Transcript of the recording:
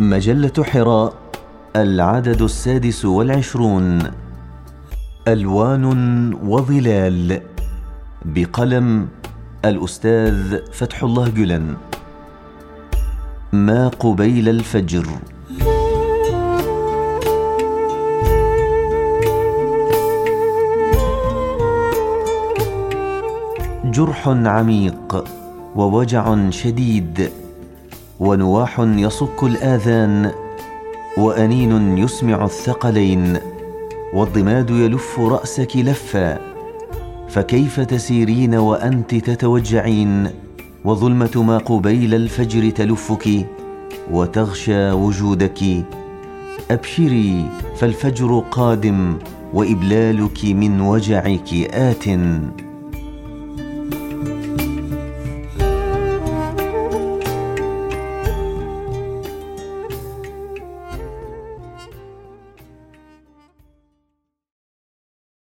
مجلة حراء العدد السادس والعشرون. ألوان وظلال. بقلم الأستاذ فتح الله جلن. ما قبيل الفجر. جرح عميق ووجع شديد. ونواح يصك الآذان وأنين يسمع الثقلين والضماد يلف رأسك لفا فكيف تسيرين وأنت تتوجعين وظلمة ما قبيل الفجر تلفك وتغشى وجودك أبشري فالفجر قادم وإبلالك من وجعك آت